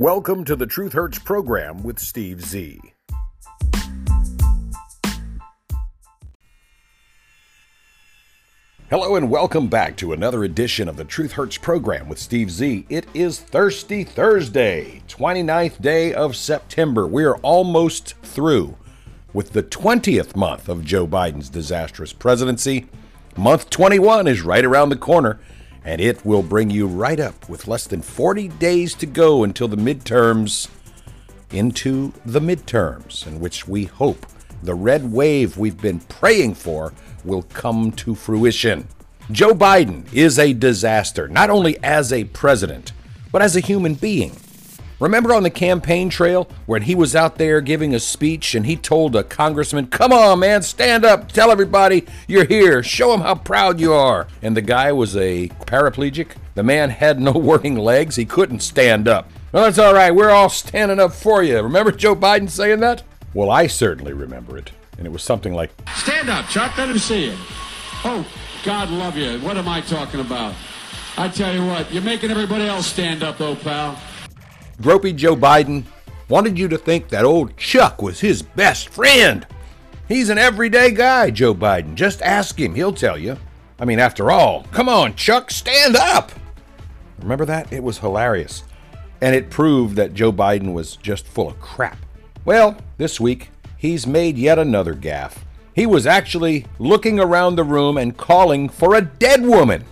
Welcome to the Truth Hurts program with Steve Z. Hello and welcome back to another edition of the Truth Hurts program with Steve Z. It is Thirsty Thursday, 29th day of September. We are almost through with the 20th month of Joe Biden's disastrous presidency. Month 21 is right around the corner, and it will bring you right up with less than 40 days to go until the midterms into the midterms, in which we hope the red wave we've been praying for will come to fruition. Joe Biden is a disaster, not only as a president, but as a human being. Remember on the campaign trail when he was out there giving a speech and he told a congressman, Come on, man, stand up, tell everybody you're here, show them how proud you are. And the guy was a paraplegic. The man had no working legs, he couldn't stand up. Well, that's all right, we're all standing up for you. Remember Joe Biden saying that? Well, I certainly remember it. And it was something like Stand up, Chuck. Let him see you. Oh, God love you. What am I talking about? I tell you what, you're making everybody else stand up, though, pal. Gropey Joe Biden wanted you to think that old Chuck was his best friend. He's an everyday guy, Joe Biden. Just ask him, he'll tell you. I mean, after all, come on, Chuck, stand up. Remember that? It was hilarious. And it proved that Joe Biden was just full of crap. Well, this week, he's made yet another gaffe. He was actually looking around the room and calling for a dead woman.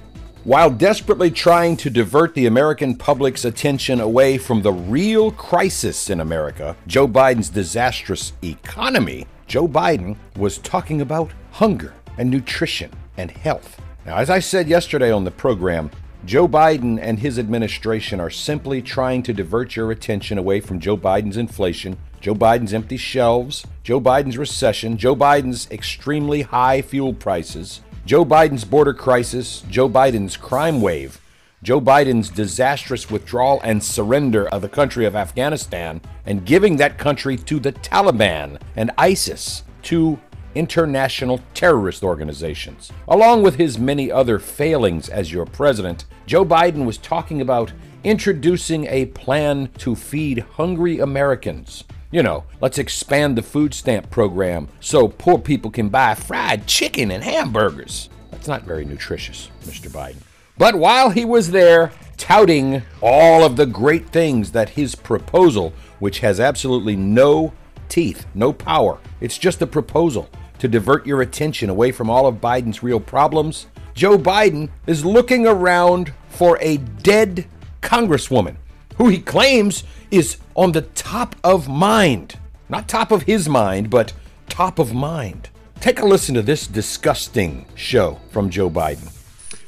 While desperately trying to divert the American public's attention away from the real crisis in America, Joe Biden's disastrous economy, Joe Biden was talking about hunger and nutrition and health. Now, as I said yesterday on the program, Joe Biden and his administration are simply trying to divert your attention away from Joe Biden's inflation, Joe Biden's empty shelves, Joe Biden's recession, Joe Biden's extremely high fuel prices, Joe Biden's border crisis, Joe Biden's crime wave, Joe Biden's disastrous withdrawal and surrender of the country of Afghanistan, and giving that country to the Taliban and ISIS, two international terrorist organizations. Along with his many other failings as your president, Joe Biden was talking about introducing a plan to feed hungry Americans. You know, let's expand the food stamp program so poor people can buy fried chicken and hamburgers. That's not very nutritious, Mr. Biden. But while he was there touting all of the great things that his proposal, which has absolutely no teeth, no power, it's just a proposal to divert your attention away from all of Biden's real problems, Joe Biden is looking around for a dead congresswoman who he claims is on the top of mind. Not top of his mind, but top of mind. Take a listen to this disgusting show from Joe Biden.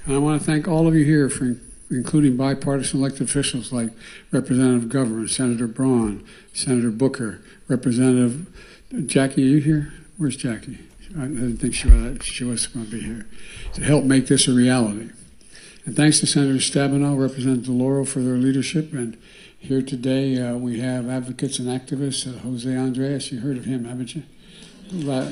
And I want to thank all of you here for including bipartisan elected officials like Representative McGovern, Senator Braun, Senator Booker, Representative Jackie. Are you here? Where's Jackie? I didn't think she was, she was going to be here to help make this a reality. And thanks to Senator Stabenow, Representative DeLauro for their leadership. And here today uh, we have advocates and activists, uh, Jose Andres. You heard of him, haven't you? La-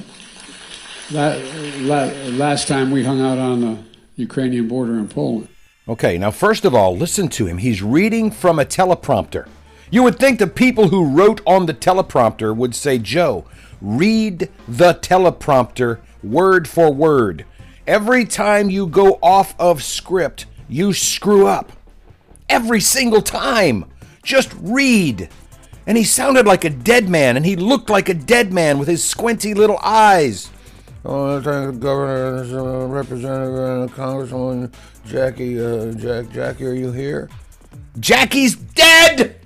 la- la- last time we hung out on the Ukrainian border in Poland. Okay, now, first of all, listen to him. He's reading from a teleprompter. You would think the people who wrote on the teleprompter would say, Joe, read the teleprompter word for word. Every time you go off of script, you screw up. Every single time. Just read. And he sounded like a dead man, and he looked like a dead man with his squinty little eyes. Oh, thank the governor, uh, representative, uh, Congresswoman Jackie. Uh, Jack, Jackie, are you here? Jackie's dead.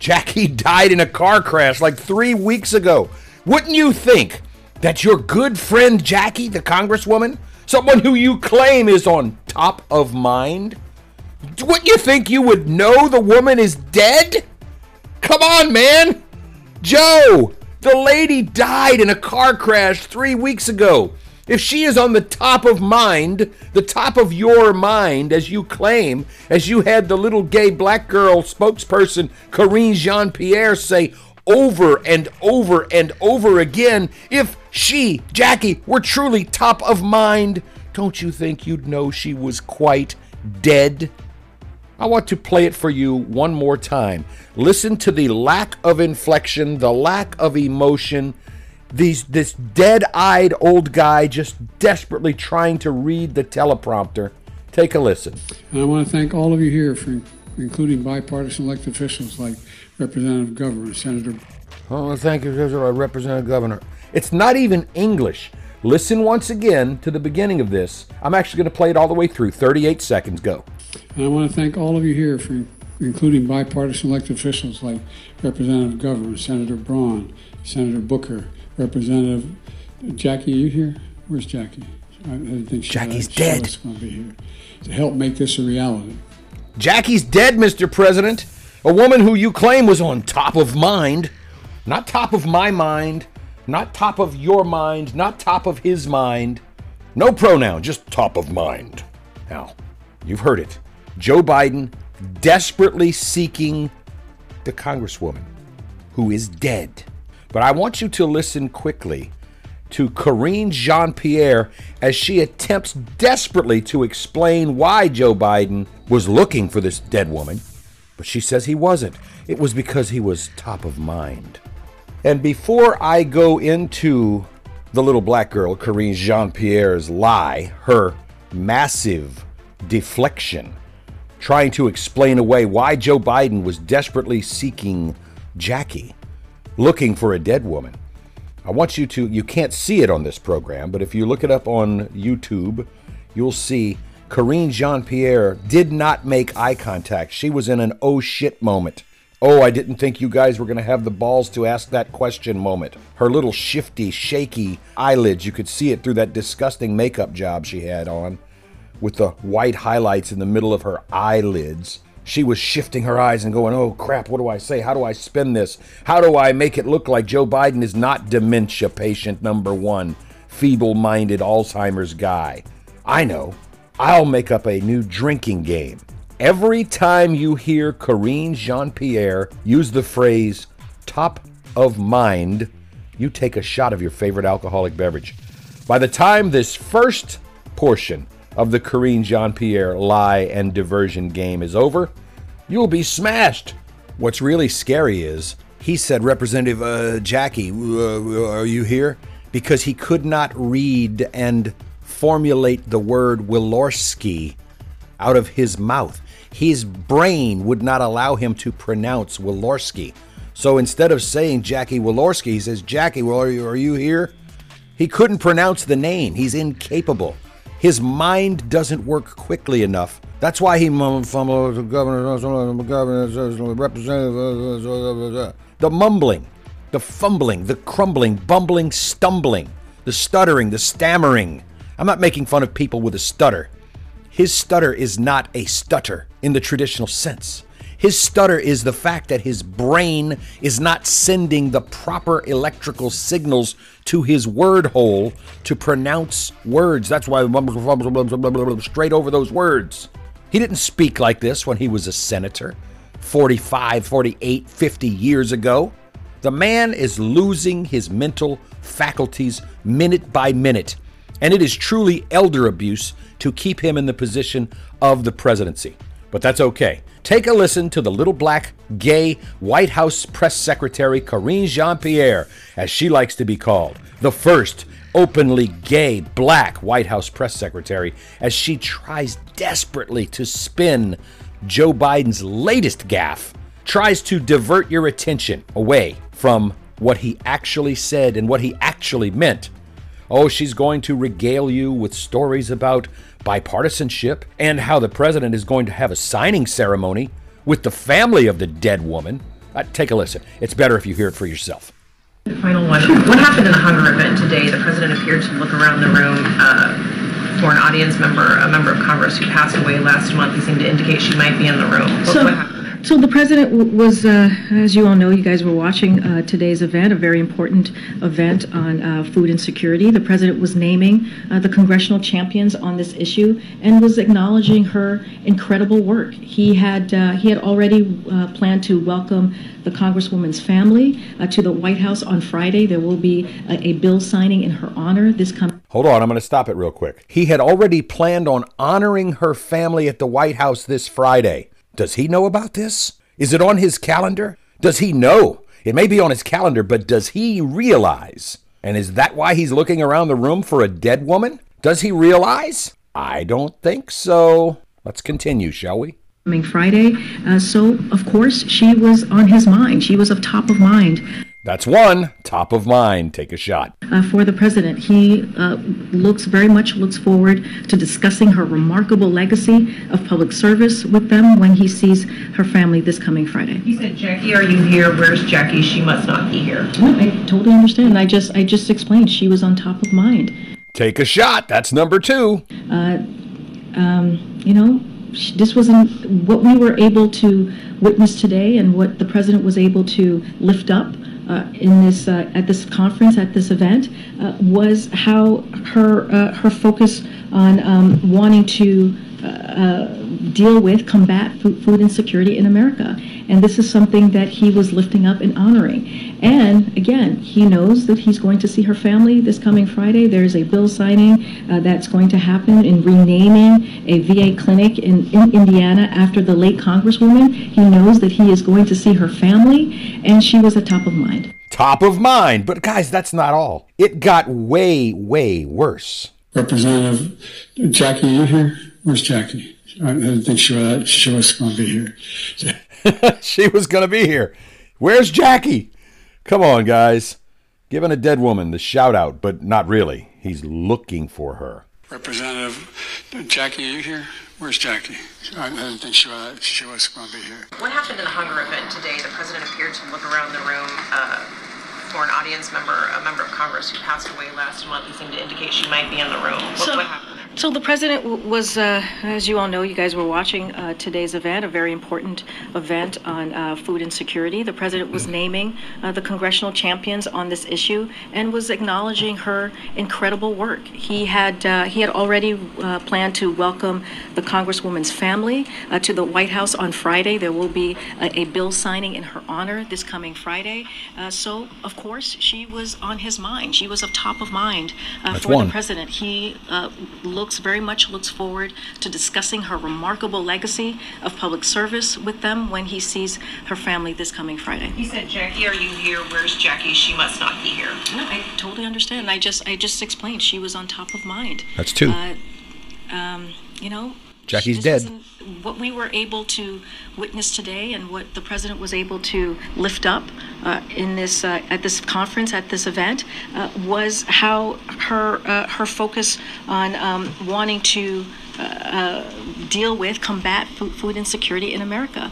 Jackie died in a car crash like three weeks ago. Wouldn't you think that your good friend Jackie, the Congresswoman, someone who you claim is on top of mind, wouldn't you think you would know the woman is dead? Come on, man. Joe, the lady died in a car crash three weeks ago. If she is on the top of mind, the top of your mind, as you claim, as you had the little gay black girl spokesperson Karine Jean Pierre say over and over and over again, if she, Jackie, were truly top of mind, don't you think you'd know she was quite dead? I want to play it for you one more time. Listen to the lack of inflection, the lack of emotion, these this dead-eyed old guy just desperately trying to read the teleprompter. Take a listen. And I want to thank all of you here, for, including bipartisan elected officials like Representative McGovern, Senator. Oh, thank you, Representative Governor. It's not even English. Listen once again to the beginning of this. I'm actually going to play it all the way through. 38 seconds. Go. And I want to thank all of you here, for, including bipartisan elected officials like Representative McGovern, Senator Braun, Senator Booker, Representative Jackie. Are you here? Where's Jackie? I didn't think she, Jackie's she dead. Was going to be here to help make this a reality. Jackie's dead, Mr. President. A woman who you claim was on top of mind, not top of my mind, not top of your mind, not top of his mind. No pronoun, just top of mind. Now, you've heard it. Joe Biden desperately seeking the Congresswoman who is dead. But I want you to listen quickly to Karine Jean Pierre as she attempts desperately to explain why Joe Biden was looking for this dead woman. But she says he wasn't. It was because he was top of mind. And before I go into the little black girl, Karine Jean Pierre's lie, her massive deflection, trying to explain away why Joe Biden was desperately seeking Jackie, looking for a dead woman. I want you to, you can't see it on this program, but if you look it up on YouTube, you'll see Karine Jean Pierre did not make eye contact. She was in an oh shit moment. Oh, I didn't think you guys were going to have the balls to ask that question moment. Her little shifty, shaky eyelids, you could see it through that disgusting makeup job she had on, with the white highlights in the middle of her eyelids. She was shifting her eyes and going, Oh crap, what do I say? How do I spin this? How do I make it look like Joe Biden is not dementia patient number one, feeble minded Alzheimer's guy? I know. I'll make up a new drinking game. Every time you hear Karine Jean Pierre use the phrase top of mind, you take a shot of your favorite alcoholic beverage. By the time this first portion of the Karine Jean Pierre lie and diversion game is over, you'll be smashed. What's really scary is he said, Representative uh, Jackie, uh, are you here? Because he could not read and formulate the word Walorski out of his mouth. His brain would not allow him to pronounce Walorski. So instead of saying Jackie Walorski, he says, Jackie, well, are you, are you here? He couldn't pronounce the name. He's incapable. His mind doesn't work quickly enough. That's why he governor, governor, representative, the mumbling, the fumbling, the crumbling, bumbling, stumbling, the stuttering, the stammering. I'm not making fun of people with a stutter. His stutter is not a stutter in the traditional sense. His stutter is the fact that his brain is not sending the proper electrical signals to his word hole to pronounce words. That's why straight over those words. He didn't speak like this when he was a senator 45, 48, 50 years ago. The man is losing his mental faculties minute by minute, and it is truly elder abuse to keep him in the position of the presidency. But that's okay. Take a listen to the little black, gay White House press secretary Karine Jean Pierre, as she likes to be called, the first openly gay black White House press secretary, as she tries desperately to spin Joe Biden's latest gaffe, tries to divert your attention away from what he actually said and what he actually meant. Oh, she's going to regale you with stories about bipartisanship, and how the president is going to have a signing ceremony with the family of the dead woman. Uh, take a listen. It's better if you hear it for yourself. The final one. What happened in the hunger event today? The president appeared to look around the room uh, for an audience member, a member of Congress who passed away last month. He seemed to indicate she might be in the room. What, so, what happened? So the president was, uh, as you all know, you guys were watching uh, today's event, a very important event on uh, food insecurity. The president was naming uh, the congressional champions on this issue and was acknowledging her incredible work. He had uh, he had already uh, planned to welcome the Congresswoman's family to the White House on Friday. There will be a, a bill signing in her honor this coming. Hold on, I'm going to stop it real quick. He had already planned on honoring her family at the White House this Friday. Does he know about this? Is it on his calendar? Does he know? It may be on his calendar, but does he realize? And is that why he's looking around the room for a dead woman? Does he realize? I don't think so. Let's continue, shall we? Coming Friday. Uh, so, of course, she was on his mind. She was of top of mind. That's one. Top of mind. Take a shot. Uh, for the president, he uh, looks very much looks forward to discussing her remarkable legacy of public service with them when he sees her family this coming Friday. He said, Jackie, are you here? Where's Jackie? She must not be here. No, I totally understand. I just I just explained she was on top of mind. Take a shot. That's number two. you know, this wasn't what we were able to witness today and what the president was able to lift up uh, in this uh, at this conference at this event uh, was how her uh, her focus on um, wanting to uh, uh, deal with combat food, food insecurity in America and this is something that he was lifting up and honoring and again he knows that he's going to see her family this coming Friday there's a bill signing uh, that's going to happen in renaming a VA clinic in, in Indiana after the late Congresswoman. He knows that he is going to see her family, and she was at top of mind. Top of mind. But guys, that's not all. It got way, way worse. Representative Jackie, you here? Where's Jackie? I didn't think she was, she was going to be here. she was going to be here. Where's Jackie? Come on, guys. Giving a dead woman the shout out, but not really. He's looking for her. Representative Jackie, are you here? Where's Jackie? I didn't think she was, she was going to be here. What happened in the hunger event today? The president appeared to look around the room uh, for an audience member, a member of Congress who passed away last month. He seemed to indicate she might be in the room. What, So- what happened there? So the president was, uh, as you all know, you guys were watching uh, today's event, a very important event on uh, food insecurity. The president was naming uh, the congressional champions on this issue and was acknowledging her incredible work. He had uh, he had already uh, planned to welcome the congresswoman's family uh, to the White House on Friday. There will be a, a bill signing in her honor this coming Friday. Uh, so of course she was on his mind. She was of top of mind uh, for one. the president. He uh, looks very much looks forward to discussing her remarkable legacy of public service with them when he sees her family this coming Friday. He said, Jackie, are you here? Where's Jackie? She must not be here. No, I totally understand. I just I just explained she was on top of mind. That's two. Uh, um, you know, Jackie's this dead. What we were able to witness today, and what the president was able to lift up uh, in this uh, at this conference at this event, uh, was how her uh, her focus on um, wanting to uh, uh, deal with combat food, food insecurity in America.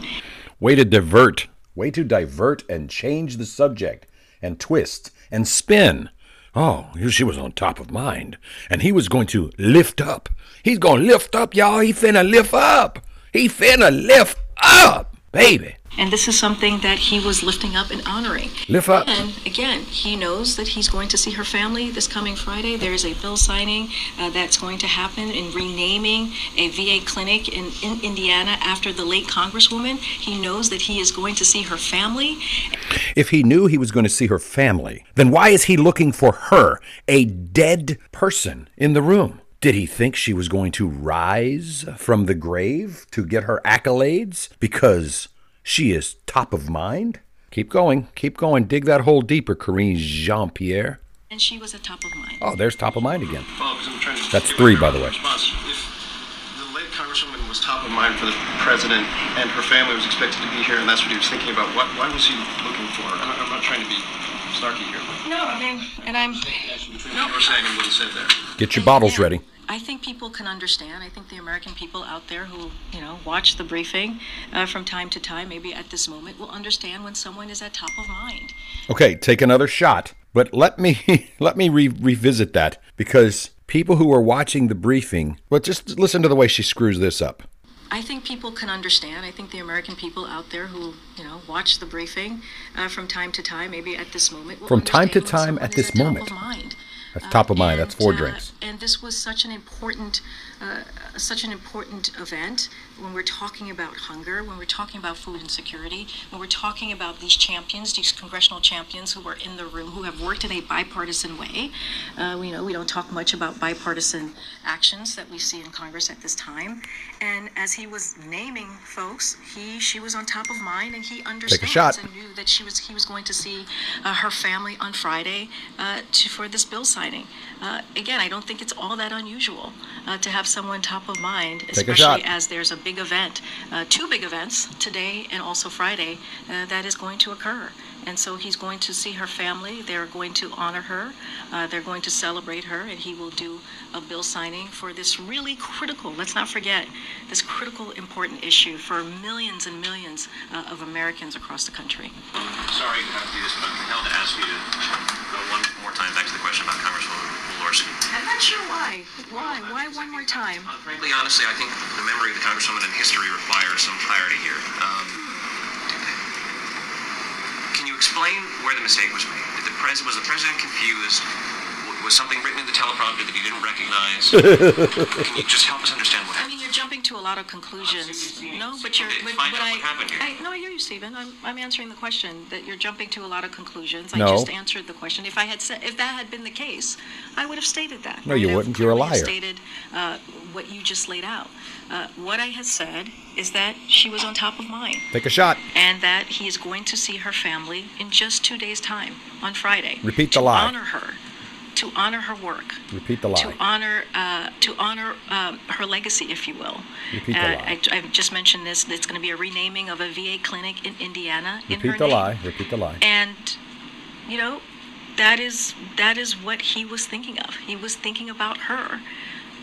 Way to divert. Way to divert and change the subject and twist and spin. Oh, she was on top of mind. And he was going to lift up. He's going to lift up, y'all. He finna lift up. He finna lift up, baby. And this is something that he was lifting up and honoring. Lift up. And again, he knows that he's going to see her family this coming Friday. There's a bill signing uh, that's going to happen in renaming a VA clinic in, in Indiana after the late Congresswoman. He knows that he is going to see her family. If he knew he was going to see her family, then why is he looking for her, a dead person, in the room? Did he think she was going to rise from the grave to get her accolades because she is top of mind? Keep going, keep going. Dig that hole deeper, Karine Jean Pierre. And she was a top of mind. Oh, there's top of mind again. Well, I'm trying to That's three, by the way. response. If the late Congresswoman was top of mind for the president and her family was expected to be here, and that's what he was thinking about, what, why was he looking for her? I'm not, I'm not trying to be snarky here. No, I mean, and I'm. Between what you saying what he said there. Get your bottles ready. I think people can understand. I think the American people out there who, you know, watch the briefing uh, from time to time, maybe at this moment, will understand when someone is at top of mind. Okay, take another shot. But let me let me re- revisit that because people who are watching the briefing, well, just listen to the way she screws this up. I think people can understand. I think the American people out there who, you know, watch the briefing uh, from time to time, maybe at this moment, will From time to time at this at moment. That's top of mind. Uh, That's four and, uh, drinks. And this was such an important, uh, such an important event when we're talking about hunger, when we're talking about food insecurity, when we're talking about these champions, these congressional champions who are in the room, who have worked in a bipartisan way. Uh, we know we don't talk much about bipartisan actions that we see in Congress at this time. And as he was naming folks, he she was on top of mind, and he understands and knew that she was he was going to see uh, her family on Friday uh, to, for this bill signing. Uh, again, I don't think it's all that unusual uh, to have someone top of mind, especially as there's a big event, uh, two big events today and also Friday uh, that is going to occur. And so he's going to see her family. They're going to honor her. Uh, they're going to celebrate her, and he will do a bill signing for this really critical. Let's not forget this critical, important issue for millions and millions uh, of Americans across the country. Sorry to have to do this, but I'm compelled to ask you to go one more time back to the question about Congresswoman I'm not sure why. Why? Why one more time? Uh, frankly, honestly, I think the memory of the Congresswoman and history requires some clarity here. Um, can you explain where the mistake was made? Did the pres- was the president confused? W- Was something written in the teleprompter that you didn't recognize? can you just help us understand what I happened? mean, you're jumping to a lot of conclusions. No, but you're. Okay, But, find but out I, what happened here. I, no, I hear you, Stephen. I'm, I'm answering the question. That you're jumping to a lot of conclusions. No. I just answered the question. If I had said, if that had been the case, I would have stated that. No, you? I wouldn't. You're a clearly liar. Stated uh, what you just laid out. Uh, what I had said is that she was on top of mine. Take a shot. and that he is going to see her family in just two days' time on Friday. Repeat the to lie. honor her, to honor her work, Repeat the lie. to honor uh, to honor um, her legacy, if you will. Repeat the Uh, lie. I, I've just mentioned this. It's going to be a renaming of a VA clinic in Indiana in her Repeat the name. lie. Repeat the lie. And you know, that is that is what he was thinking of. He was thinking about her.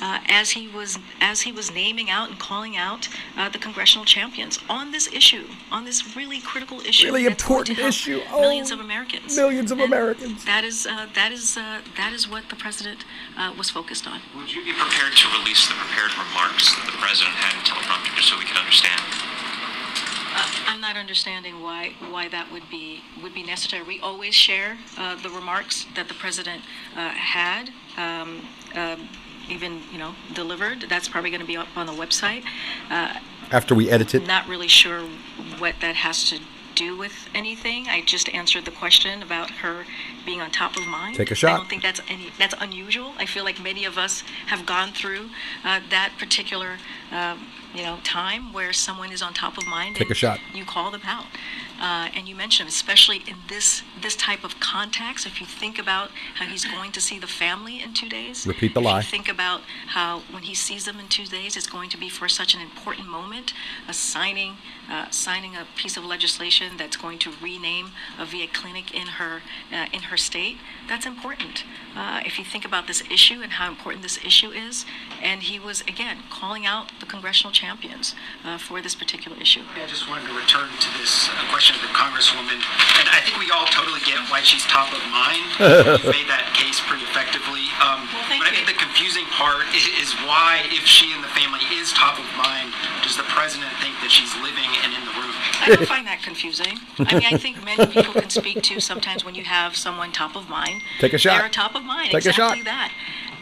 Uh, as he was as he was naming out and calling out uh, the congressional champions on this issue, on this really critical issue, Really that's going to important issue. Oh, millions of Americans, millions of And Americans. That is uh, that is uh, that is what the president uh, was focused on. Would you be prepared to release the prepared remarks that the president had in teleprompter just so we can understand? Uh, I'm not understanding why why that would be would be necessary. We always share uh, the remarks that the president uh, had, um, um even you know delivered. That's probably going to be up on the website. Uh, After we edit it, not really sure what that has to do with anything. I just answered the question about her being on top of mind. Take a shot. I don't think that's any that's unusual. I feel like many of us have gone through uh, that particular um, you know time where someone is on top of mind. Take a shot. You call them out. Uh, and you mentioned, especially in this this type of context, if you think about how he's going to see the family in two days, Repeat the if lie. You think about how when he sees them in two days, it's going to be for such an important moment, a signing, uh, signing a piece of legislation that's going to rename a VA clinic in her uh, in her state. That's important. Uh, if you think about this issue and how important this issue is, and he was again calling out the congressional champions uh, for this particular issue. I just wanted to return to this uh, question of the Congresswoman, and I think we all totally get why she's top of mind. you made that case pretty effectively. Um, Well, thank but I you. think the confusing part is, is why, if she and the family is top of mind, does the president think that she's living and in the room? I don't find that confusing. I mean, I think many people can speak to sometimes when you have someone top of mind. Take a shot. They're top of mind. Take a exactly shot. that.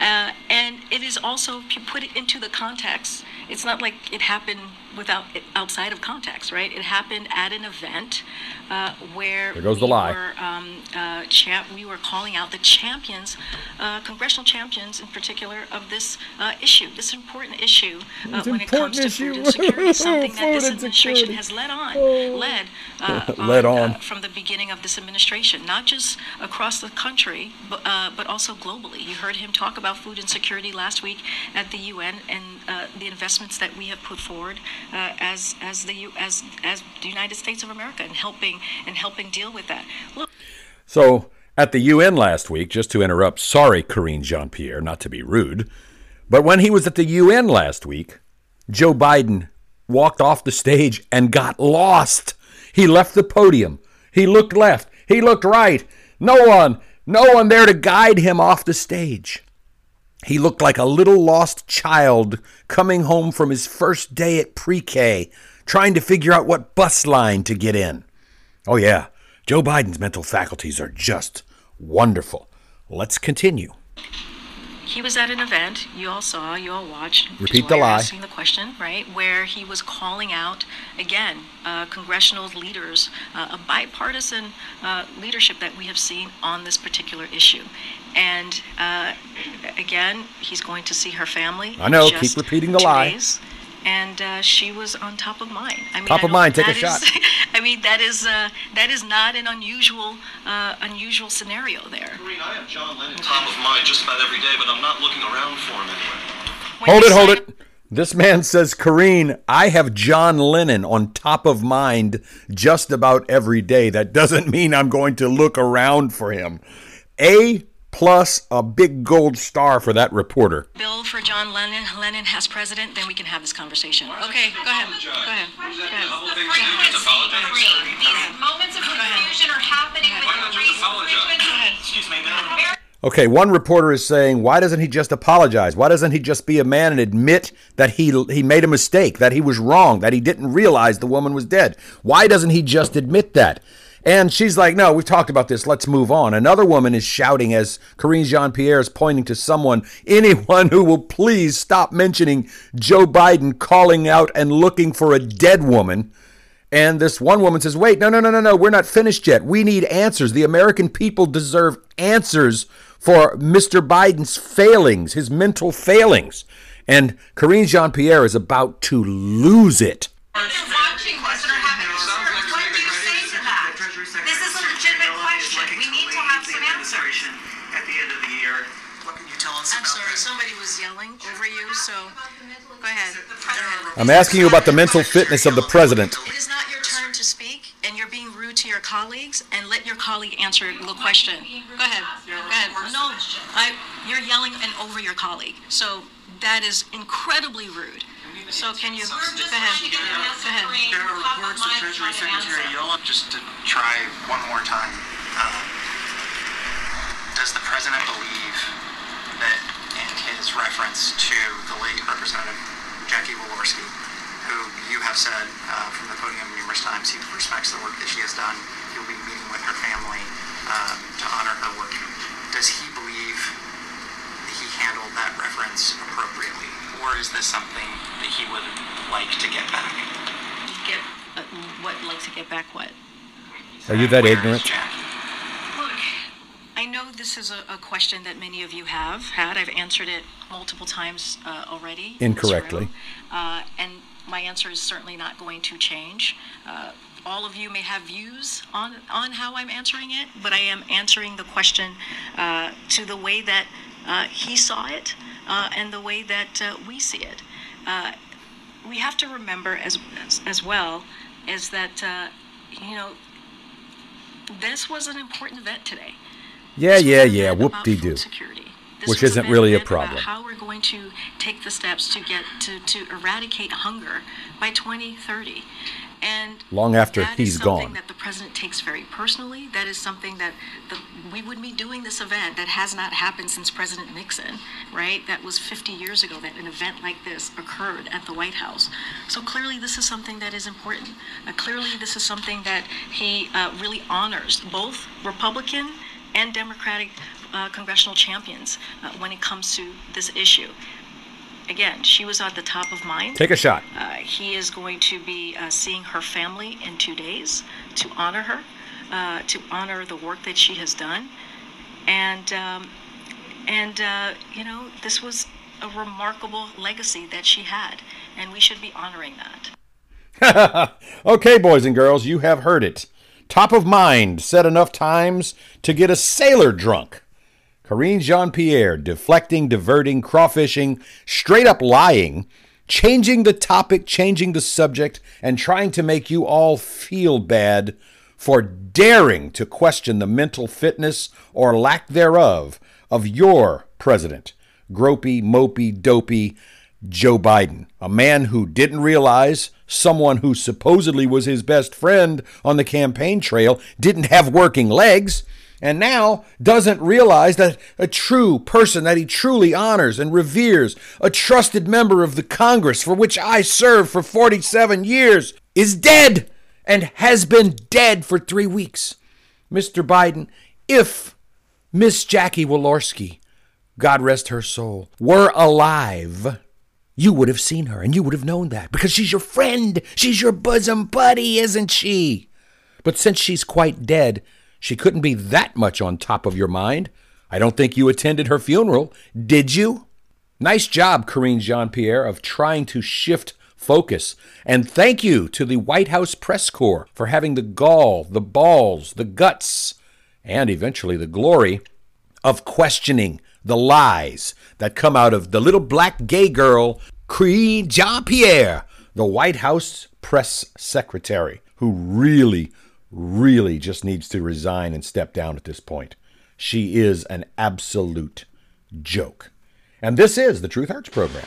Uh, and it is also, if you put it into the context, it's not like it happened without outside of context, right? It happened at an event uh, where There goes the we lie. were um, uh, champ- we were calling out the champions, uh, congressional champions in particular, of this uh, issue, this important issue uh, when it comes to issue. food insecurity, something that this administration has led on, led, uh, Led on. uh, from the beginning of this administration, not just across the country, but, uh, but also globally. You heard him talk about food insecurity last week at the UN and uh, the investments that we have put forward uh, as as the U- as as the United States of America and helping and helping deal with that. Look. So, at the UN last week, just to interrupt, sorry, Karine Jean Pierre, not to be rude, but when he was at the UN last week, Joe Biden walked off the stage and got lost. He left the podium. He looked left. He looked right. No one, no one there to guide him off the stage. He looked like a little lost child coming home from his first day at pre K, trying to figure out what bus line to get in. Oh, yeah, Joe Biden's mental faculties are just wonderful. Let's continue. He was at an event, you all saw, you all watched. Repeat the lie. Asking the question, right, where he was calling out, again, uh, congressional leaders, uh, a bipartisan uh, leadership that we have seen on this particular issue. And uh, again, he's going to see her family. I know, keep repeating the lies days. And uh, she was on top of mind. I mean, Top of know mind, take a that shot. I mean, that is uh, that is not an unusual uh, unusual scenario there. Karine, I have John Lennon top of mind just about every day, but I'm not looking around for him anywhere. When Hold it, hold it. This man says, Karine, I have John Lennon on top of mind just about every day. That doesn't mean I'm going to look around for him. A plus a big gold star for that reporter. bill for John Lennon, Lennon has president, then we can have this conversation. Okay, go ahead. Go ahead. Go ahead. These moments of confusion are happening with the. Excuse me, Okay, one reporter is saying, why doesn't he just apologize? Why doesn't he just be a man and admit that he he made a mistake, that he was wrong, that he didn't realize the woman was dead? Why doesn't he just admit that? And she's like, no, we've talked about this. Let's move on. Another woman is shouting as Karine Jean Pierre is pointing to someone, anyone who will please stop mentioning Joe Biden calling out and looking for a dead woman. And this one woman says, wait, no, no, no, no, no, we're not finished yet. We need answers. The American people deserve answers for Mr. Biden's failings, his mental failings. And Karine Jean Pierre is about to lose it. They're watching this and are having concerns. What do you say to that? This is a legitimate question. We need to have some answers. At the end of the year, what can you tell us I'm about sorry, that? somebody was yelling over you, so go ahead. Go ahead. I'm asking you about the mental fitness of the president. It is not your turn to speak, and you're being rude to your colleagues, and let your colleague answer the question. Go ahead. Go ahead. No, I, you're yelling and over your colleague, so that is incredibly rude. So can you, go ahead. Go ahead. There are reports of Treasury Secretary Yellen, just to try one more time. um, Does the president believe that in his reference to the late Representative Jackie Walorski, who you have said uh, from the podium numerous times he respects the work that she has done, he will be meeting with her family um, to honor her work. Does he believe that he handled that reference appropriately, or is this something that he would like to get back? Get, uh, what, like to get back what? Are you that ignorant? Jackie? Look, I know this is a, a question that many of you have had. I've answered it multiple times uh, already. Incorrectly. Uh, and my answer is certainly not going to change. Uh, all of you may have views on, on how I'm answering it, but I am answering the question uh, to the way that uh, he saw it uh, and the way that uh, we see it. Uh, we have to remember as, as, as well is that, uh, you know, this was an important event today. Yeah, yeah, yeah. Whoop de doo. Which isn't really a problem. How we're going to take the steps to get to, to eradicate hunger by 2030. And Long after that is he's something gone. that the president takes very personally. That is something that the, we would be doing this event that has not happened since President Nixon, right? That was 50 years ago that an event like this occurred at the White House. So clearly, this is something that is important. Uh, clearly, this is something that he uh, really honors both Republican and Democratic uh, congressional champions uh, when it comes to this issue. Again, she was at the top of mind. Take a shot. Uh, he is going to be uh, seeing her family in two days to honor her, uh, to honor the work that she has done, and um, and uh, you know this was a remarkable legacy that she had, and we should be honoring that. okay, boys and girls, you have heard it. Top of mind said enough times to get a sailor drunk. Karine Jean Pierre deflecting, diverting, crawfishing, straight up lying, changing the topic, changing the subject, and trying to make you all feel bad for daring to question the mental fitness or lack thereof of your president, gropey, mopey, dopey Joe Biden, a man who didn't realize someone who supposedly was his best friend on the campaign trail didn't have working legs, and now doesn't realize that a true person that he truly honors and reveres, a trusted member of the Congress for which I served for 47 years, is dead and has been dead for three weeks. Mr. Biden, if Miss Jackie Walorski God rest her soul, were alive, you would have seen her and you would have known that because she's your friend. She's your bosom buddy, isn't she? But since she's quite dead, she couldn't be that much on top of your mind. I don't think you attended her funeral, did you? Nice job, Karine Jean Pierre, of trying to shift focus. And thank you to the White House press corps for having the gall, the balls, the guts, and eventually the glory of questioning the lies that come out of the little black gay girl, Karine Jean Pierre, the White House press secretary, who really, really just needs to resign and step down at this point. She is an absolute joke. And this is the Truth Hurts program.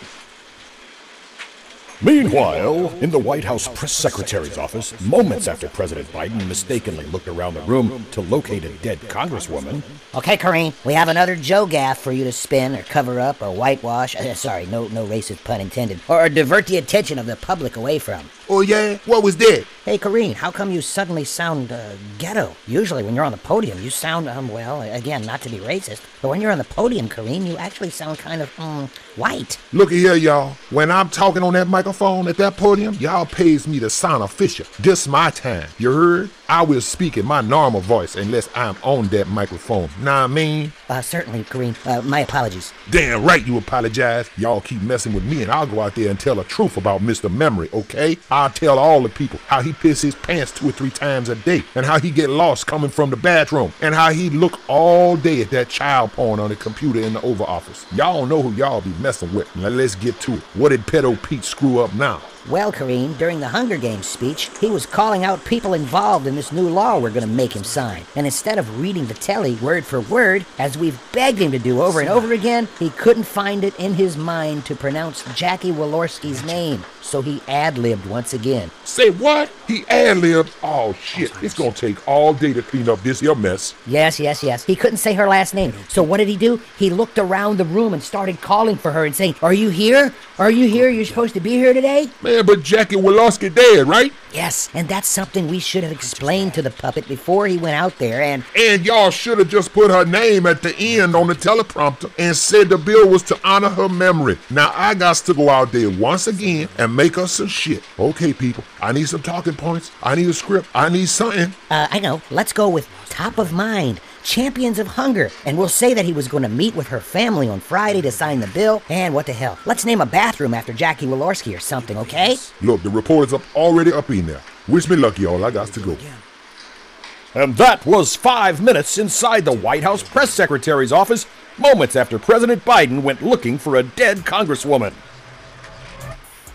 Meanwhile, in the White House press secretary's office, moments after President Biden mistakenly looked around the room to locate a dead congresswoman. Okay, Karine, we have another Joe gaffe for you to spin or cover up or whitewash. Uh, sorry, no, no racist pun intended. Or, or divert the attention of the public away from. Oh, yeah? What was that? Hey, Karine, how come you suddenly sound uh, ghetto? Usually, when you're on the podium, you sound, um, well, again, not to be racist, but when you're on the podium, Karine, you actually sound kind of, um, white. Look here, y'all. When I'm talking on that microphone at that podium, y'all pays me to sound official. This my time. You heard? I will speak in my normal voice unless I'm on that microphone. Nah, I mean? Uh, certainly, Karine. Uh, my apologies. Damn right you apologize. Y'all keep messing with me and I'll go out there and tell the truth about Mr. Memory, okay? I'll tell all the people how he piss his pants two or three times a day and how he get lost coming from the bathroom and how he look all day at that child porn on the computer in the Oval Office. Y'all know who y'all be messing with. Now let's get to it. What did Pedo Pete screw up now? Well, Karine, during the Hunger Games speech, he was calling out people involved in this new law we're going to make him sign. And instead of reading the telly word for word, as we've begged him to do over and over again, he couldn't find it in his mind to pronounce Jackie Walorski's name. So he ad-libbed once again. Say what? He ad-libbed? Oh shit, it's gonna take all day to clean up this here mess. Yes, yes, yes. He couldn't say her last name. So what did he do? He looked around the room and started calling for her and saying, Are you here? Are you here? You're supposed to be here today? Man, but Jackie Walorski dead, right? Yes, and that's something we should have explained to the puppet before he went out there and And y'all should have just put her name at the end on the teleprompter and said the bill was to honor her memory. Now I got to go out there once again and make us some shit. Okay, people, I need some talking points. I need a script. I need something. Uh, I know. Let's go with top of mind. Champions of Hunger. And we'll say that he was going to meet with her family on Friday to sign the bill. And what the hell? Let's name a bathroom after Jackie Walorski or something, okay? Look, the report is up already up in there. Wish me luck, y'all. I got to go. And that was five minutes inside the White House press secretary's office, moments after President Biden went looking for a dead Congresswoman.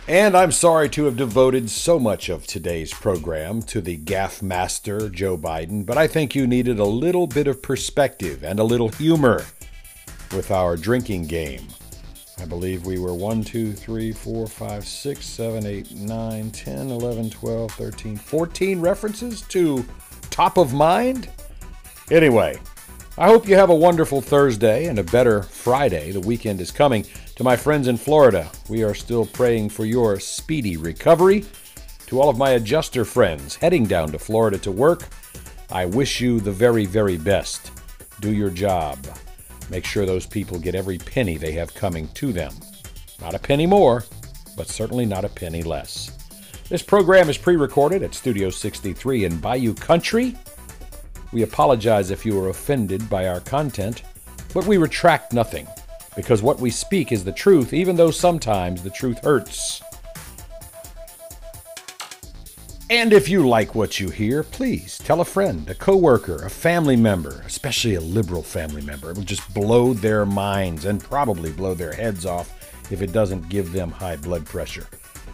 And I'm sorry to have devoted so much of today's program to the gaffe master, Joe Biden, but I think you needed a little bit of perspective and a little humor with our drinking game. I believe we were 1, 2, 3, 4, 5, 6, 7, 8, 9, 10, 11, 12, 13, 14 references to top of mind? Anyway, I hope you have a wonderful Thursday and a better Friday. The weekend is coming. To my friends in Florida, we are still praying for your speedy recovery. To all of my adjuster friends heading down to Florida to work, I wish you the very, very best. Do your job. Make sure those people get every penny they have coming to them. Not a penny more, but certainly not a penny less. This program is pre recorded at Studio 63 in Bayou Country. We apologize if you were offended by our content, but we retract nothing because what we speak is the truth, even though sometimes the truth hurts. And if you like what you hear, please tell a friend, a coworker, a family member, especially a liberal family member. It will just blow their minds and probably blow their heads off if it doesn't give them high blood pressure.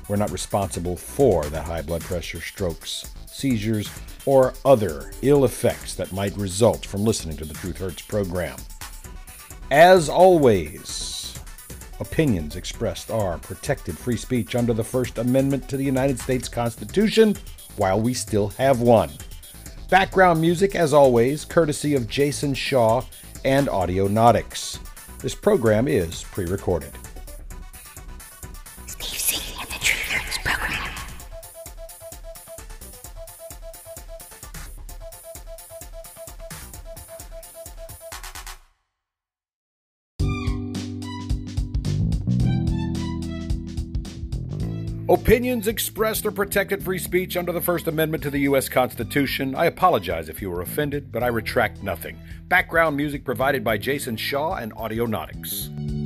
We're not responsible for the high blood pressure, strokes, seizures, or other ill effects that might result from listening to the Truth Hurts program. As always, opinions expressed are protected free speech under the First Amendment to the United States Constitution while we still have one. Background music, as always, courtesy of Jason Shaw and Audionautix. This program is pre recorded. Opinions expressed are protected free speech under the First Amendment to the U.S. Constitution. I apologize if you were offended, but I retract nothing. Background music provided by Jason Shaw and Audionautix.